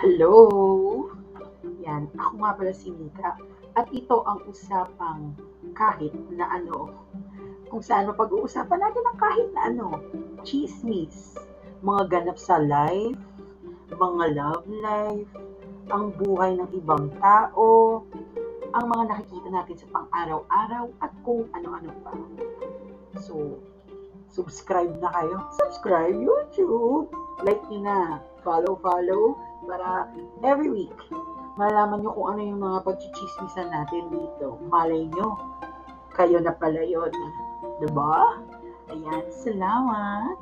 Hello! Yan, ako nga pala si Mika. At ito ang usapang kahit na ano. Kung saan mapag-uusapan natin ang kahit na ano. Chismis. Mga ganap sa life, mga love life, ang buhay ng ibang tao, ang mga nakikita natin sa pang-araw-araw at kung ano-ano pa. So, subscribe na kayo. Subscribe YouTube. Like nyo na. Follow, follow. Para every week, malaman nyo kung ano yung mga pagchichismisan natin dito. Malay nyo, kayo na pala yun. Diba? Ayan, salamat.